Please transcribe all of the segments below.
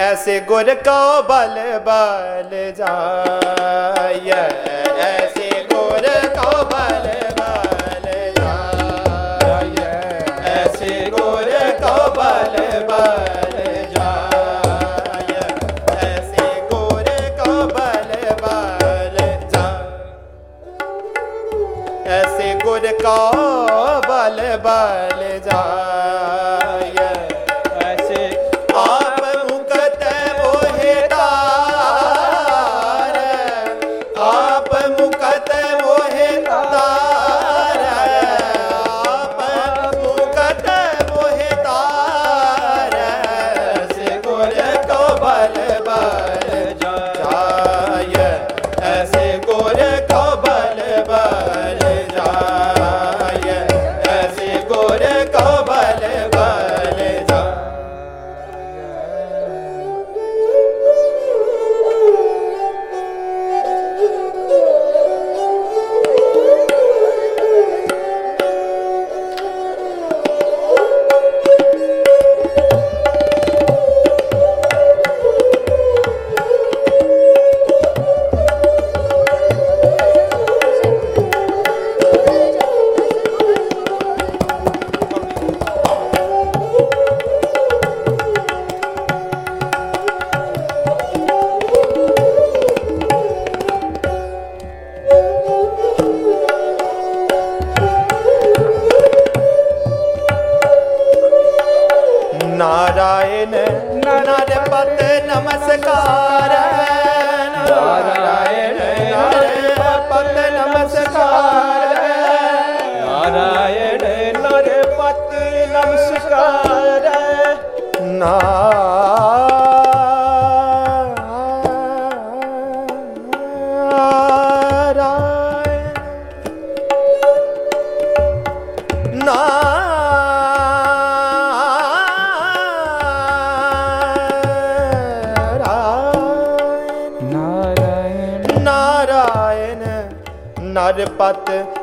ऐसे गुर को बल बल जाय। ऐसे को बल बल जाय। ऐसे गुर को बल बल जाय। ऐसे गुर को बल बल ऐसे गुर बल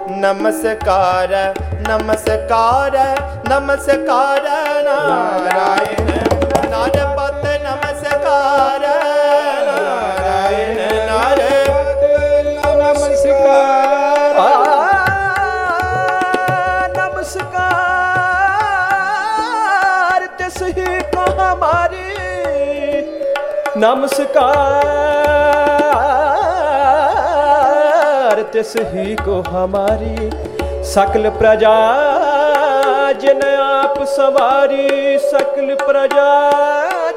नरपत नमस्कार नमस्कार नमस्कार, नारायण नरपत नमस्कार, नारायण नरपत नमस्कार। नमस्कार तिस ही को हमारी नमस्कार ही को हमारी सकल प्रजा, जन आप सवारी, सकल प्रजा,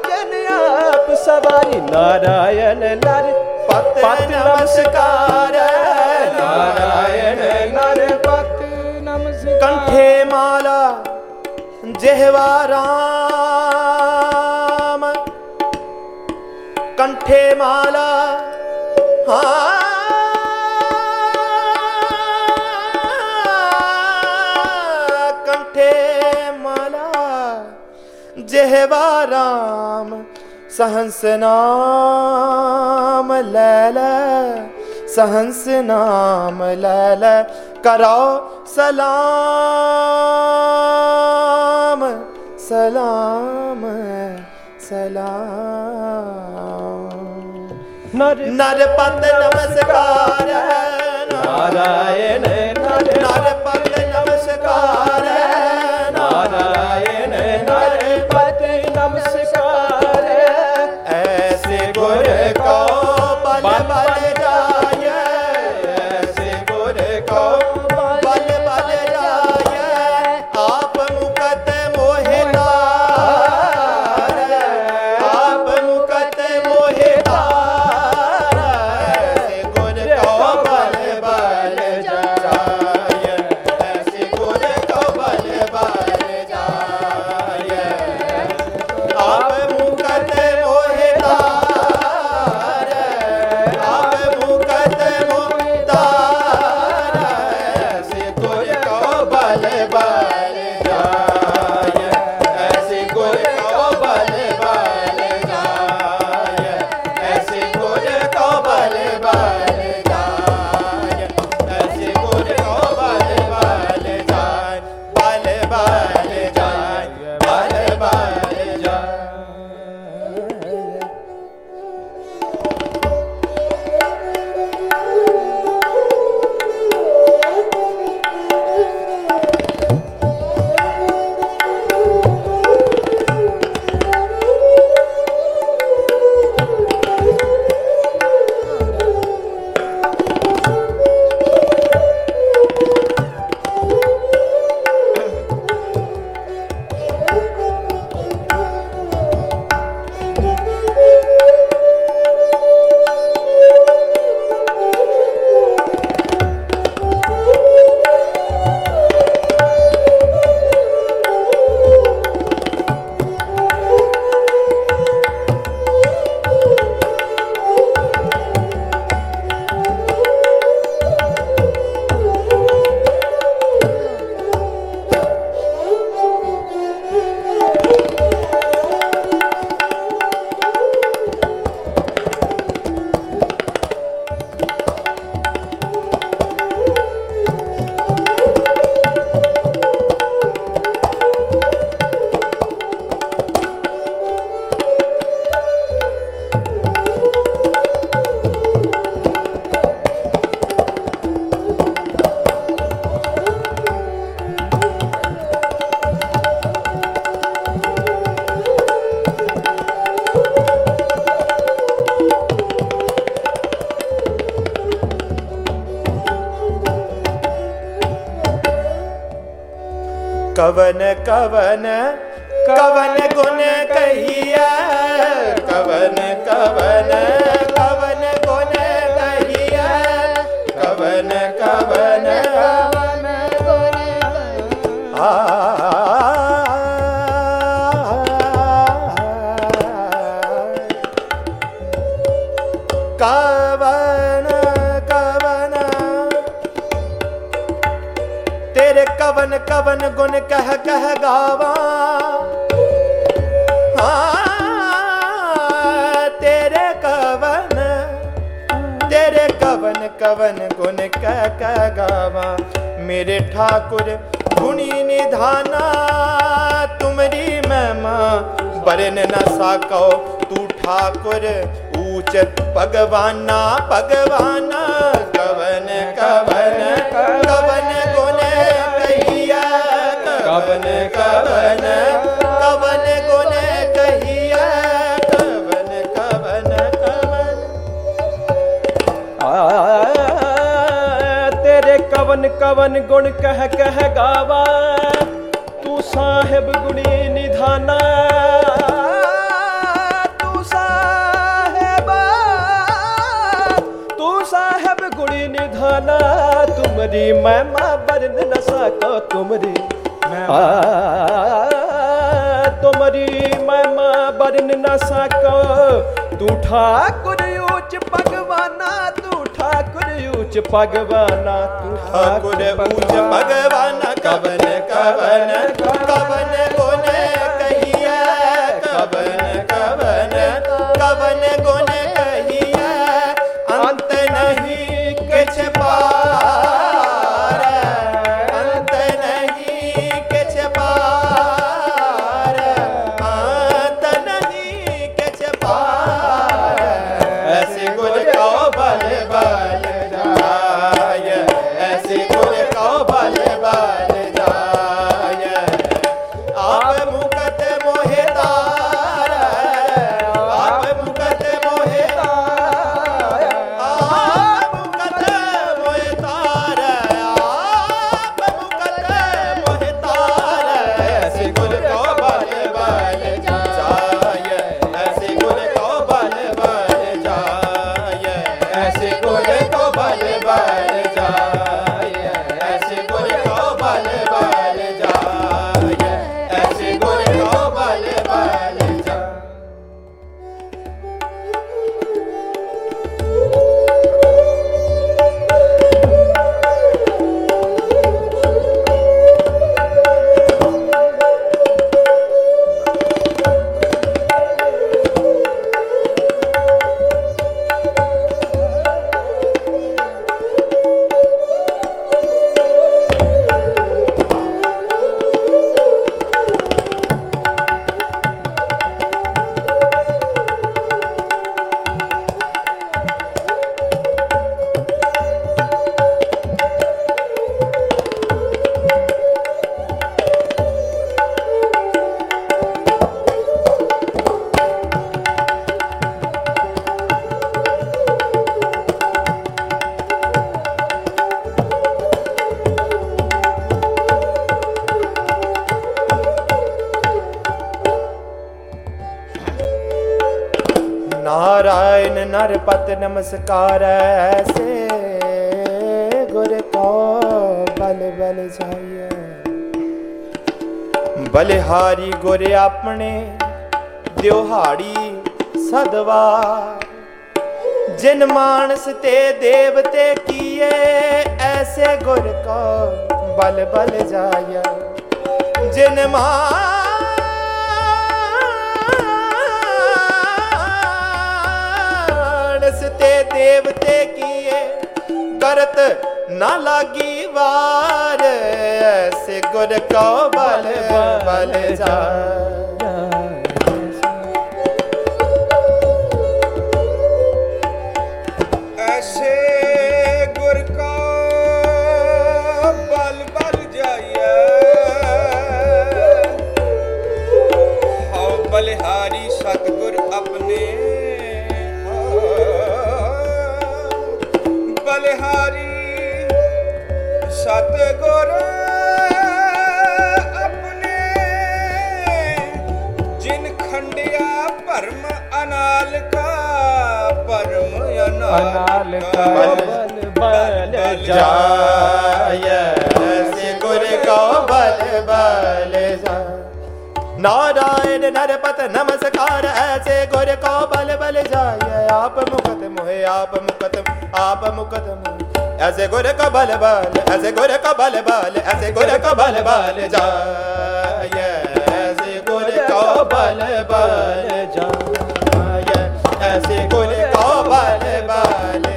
जन आप सवारी। नारायण नर पत नमस्कार, नारायण नरपत नमस्कार। कंठे माला, जेहवा राम। कंठे माला हाँ। जेहवा राम सहंस नाम लैल सहंस नाम लैल करो सलाम सलाम सलाम नर नरपत नमस्कार नारायण नर नरपत नमस्कार नारायण कवन कवन कवन गुण कहिया। कवन कवन कवन कवन गुण कह कह गावा हाँ, तेरे कवन तेरे कवन कवन गुण कह कह गावा मेरे ठाकुर गुणी निधाना तुमरी महिमा बरन न साको तू ठाकुर ऊंच भगवाना भगवाना कवन कवन कवन गुण कहिया कवन कवन कवन गुण कहिया, कवन कवन कवन। तेरे कवन कवन गुण कह कह गावा, तू साहेब गुणी निधाना। तू साहेब तू साहेब गुणी निधाना। तुमरी महिमा बरन न सको, तुमरी आ, तुमरी महिमा बरन न सको तू ठाकुर ऊंच भगवाना तू ठाकुर ऊंच भगवाना तू ठाकुर ऊंच भगवान कवन कवन कवन नारायण नरपत नमस्कार ऐसे गुर को बल बल जाइए बलिहारी गुर अपने दिहाड़ी सदवा जिन मानस ते देवते किए ऐसे गुर को बल बल जाया जिन मानस ते देवते किए करत ना लागी वार। ऐसे गुर को बल बल जा ऐसे बिहारी सतगुर अपने, जिन खंडिया परम अनाल का, परम अनाल का। बल जाय का बल बल नारायण नरपत नमस्कार, ऐसे गुर को बल बल जाय। आप मुकत मोहे, आप मुकत आप मुकदम ऐसे गुर का बल बल ऐसे गुर का बल बल ऐसे गुर का बल बल जाय ऐसे गुर को बल बल जाय ऐसे गुर को बल बल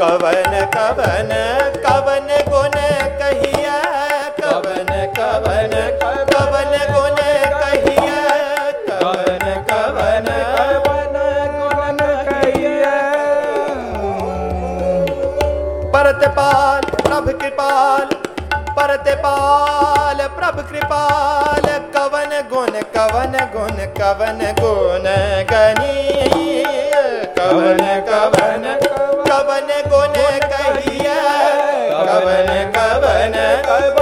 कवन कवन कवन गुण कहिया कवन कवन कवन गुण परतपाल प्रभु कृपाल, कवन गुण कवन गुण कवन गुण गनी कवन कवन कवन गुण कहिया कवन कवन कवन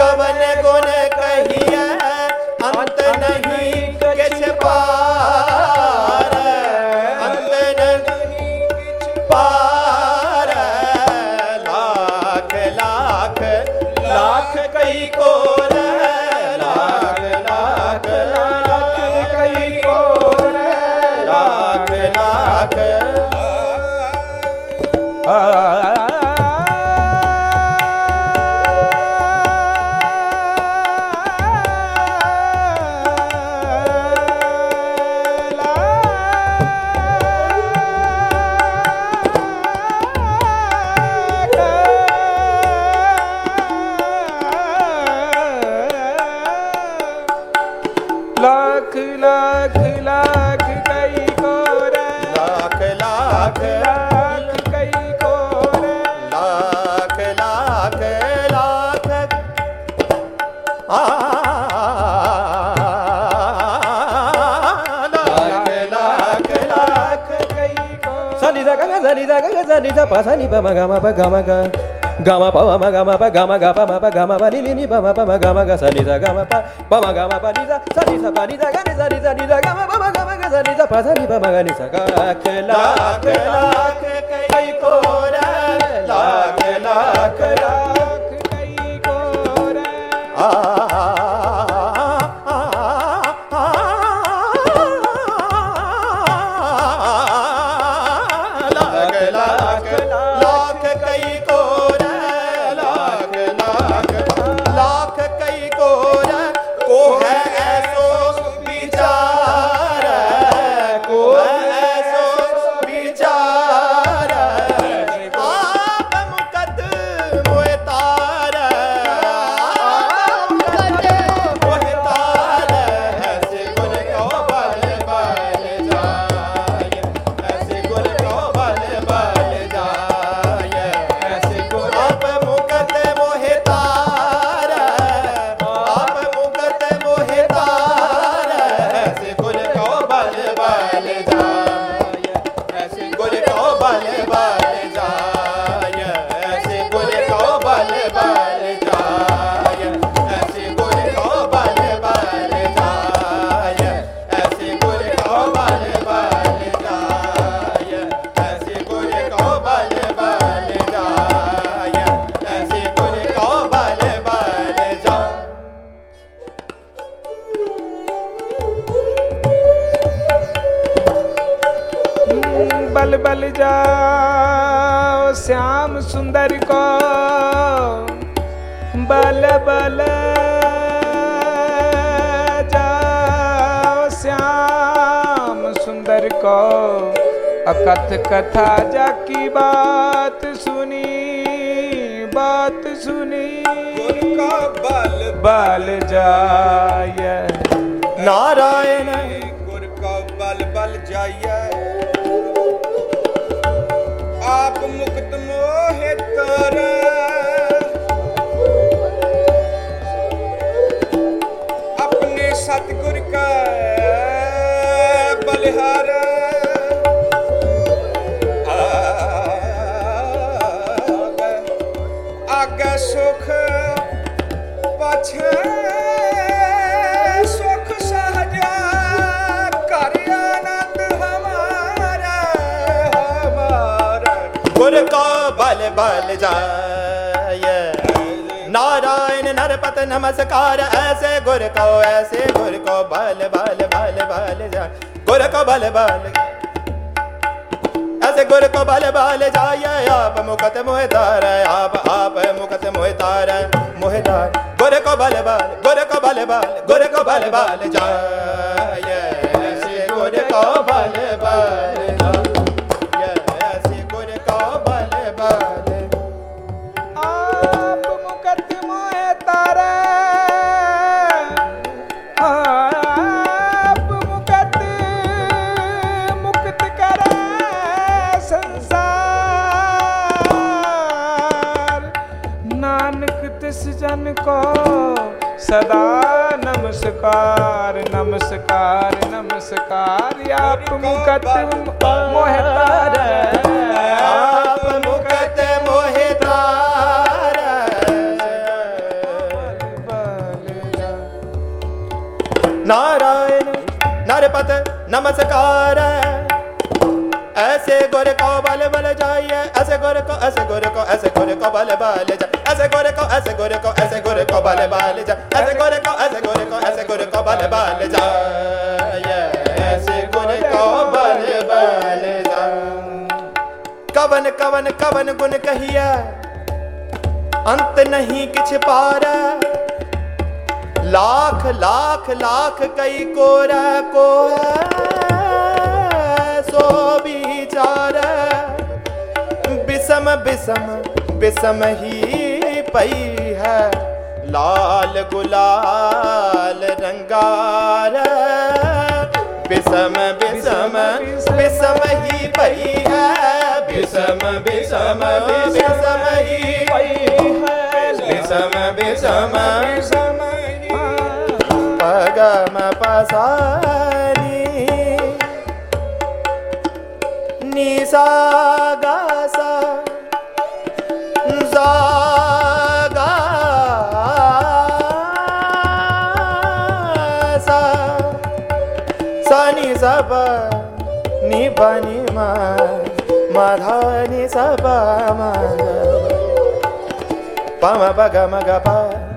ma ga ma pa ga ma ga. Ga ma pa ma ga ma pa ga ma ga pa ma pa ga ma pa ni ni ni pa ma pa ma ga ma ga sa ni sa ga ma pa pa ma ga ma pa ni sa sa ni sa pa ni sa ga ni sa ni sa ni sa ga ma pa ma ga ma ga sa ni sa pa sa ni pa ma ga ni sa ga ke la ke la ke. सुंदर को। बल बल जाओ श्याम सुंदर को। अकथ कथा जाकी बात सुनी बात सुनी। गुर का बल बल जाय। नारायण। गुर का बल बल जाइए आप मुक्त मोहे बल जाय नारायण नरपत नमस्कार, ऐसे गुर को, ऐसे गुर को बल बल बल बल जाय गुर को बल बल। ऐसे गुर को बल बल जाय आप मुकत मोहतार, आप आप मुकत मोह तार मोहतार मोहतार। गुर को बल बल, गुर को बल बल, गुर को बल बल जाय ऐसे गुर को बल बल। नमस्कार ऐसे गुर को बल बल जाइए ऐसे गुर को ऐसे गुर को ऐसे गुर को बल बल जा ऐसे गुर को ऐसे गुर को ऐसे गुर को बल बल जा ऐसे गुर को ऐसे गुर को ऐसे गुर को बल बल जाइए कवन कवन कवन गुण कहिया? अंत नहीं किछ पार। लाख लाख लाख कई कोर को सो विचार बिसम बिसम बिसम ही पई है। लाल गुलाल रंगार। बिसम बिसम बिसम ही पई है। बिसम बिसम बिसम ही पई है बिसम बिसम पगम पसानी निसा गासा जागा सा सनी सब निबनी मा मधानी सब पम पग मग पा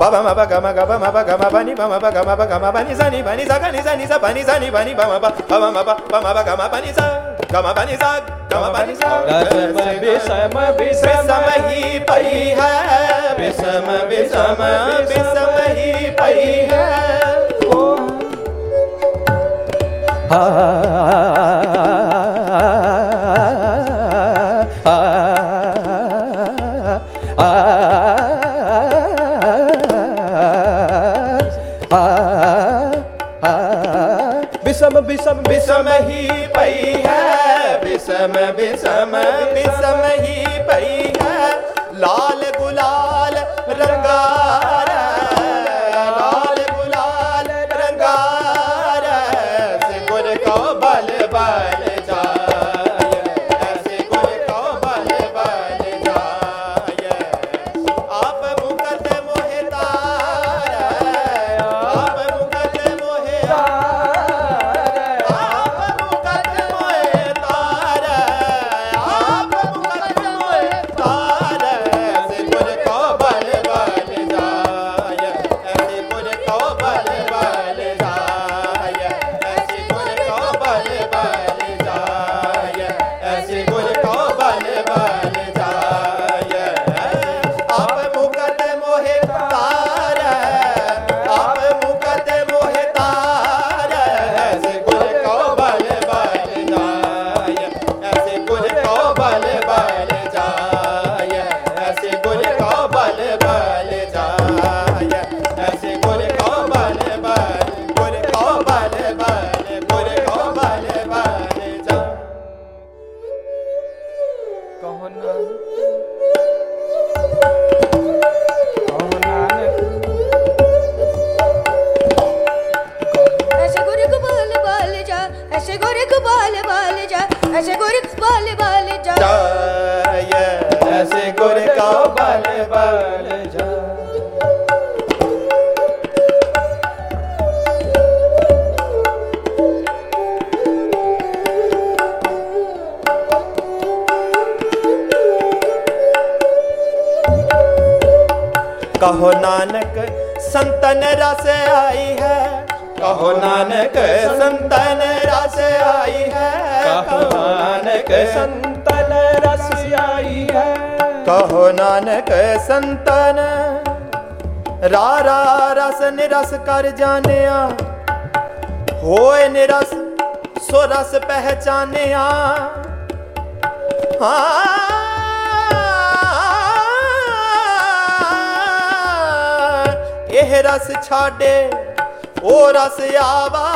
Baba ma ba ga ma ga ba ma ba ga ma ba ni ba ma ba ga ma ba ga ma ba ni sa ni ba ni sa ga ni sa ni sa ba ni sa ni ba ni ba ma ba ba ma ma ba ba ma ba ga ma ba ni sa ga ma ba ni sa ga ma ba ni sa Bisam, bisam, बिसम ही पई है बिसम बिसम बिसम ही पई है बिसम विषम विषम ही पई है विषम विषम विषम ही पई है। लाल गुलाल ऐसे गुर बल बल जाय ऐसे गुर का बल बल कहो नानक, संतन रस आई है। कहो नानक, संतन रस आई है ਕਹੋ ਨਾਨਕ ਸੰਤਨ ਰਸ ਆਈ ਹੈ ਕਹੋ ਨਾਨਕ ਸੰਤਨ ਰਾਰਾ ਰਸ ਨਿਰਸ ਕਰ ਜਾਣਿਆ ਹੋਏ ਨਿਰਸ ਸੋ ਰਸ ਪਹਿਚਾਨਿਆ ਹਾਂ ਇਹ ਰਸ ਛਾੜੇ ਉਹ ਰਸ ਆਵਾ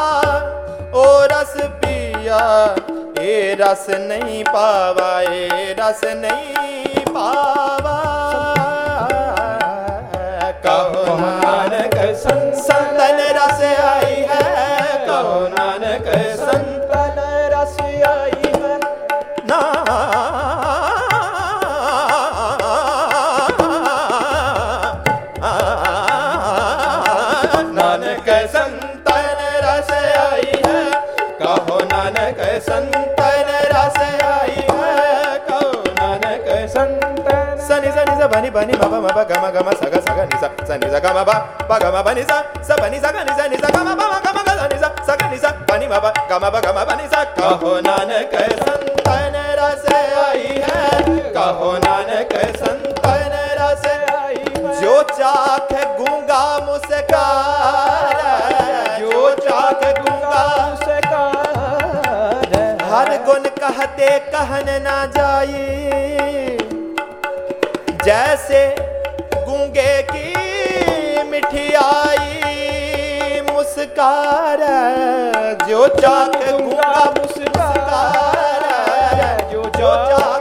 ਉਹ ਰਸ ਪੀਆ ਇਹ ਰਸ ਨਹੀਂ ਪਾਵਾ ਇਹ ਰਸ ਨਹੀਂ ਪਾਵਾ। ਕਹੋ ਨਾਨਕ ਸੰਤਨ ਰਸ ਆਈ ਹੈ। ਕਹੋ ਨਾਨਕ ਸੰਤਨ ga ma sa ga sa ga ni sa sa ni sa ga ma ba ba ga ma ba ni sa sa ba ni sa ga ni sa ni sa ga ma ba ma ga ma ga sa ni sa sa ga ni sa ba ni ma ba ga ma ba ga ma ba ni sa कहो नानक संतन रस आई है कहो नानक संतन रस आई है जो चाख कहते कहन ना जाई। जैसे गूँगे की मिठियाई मुस्कार जो चाक गूँगा मुस्कार जो जो चाक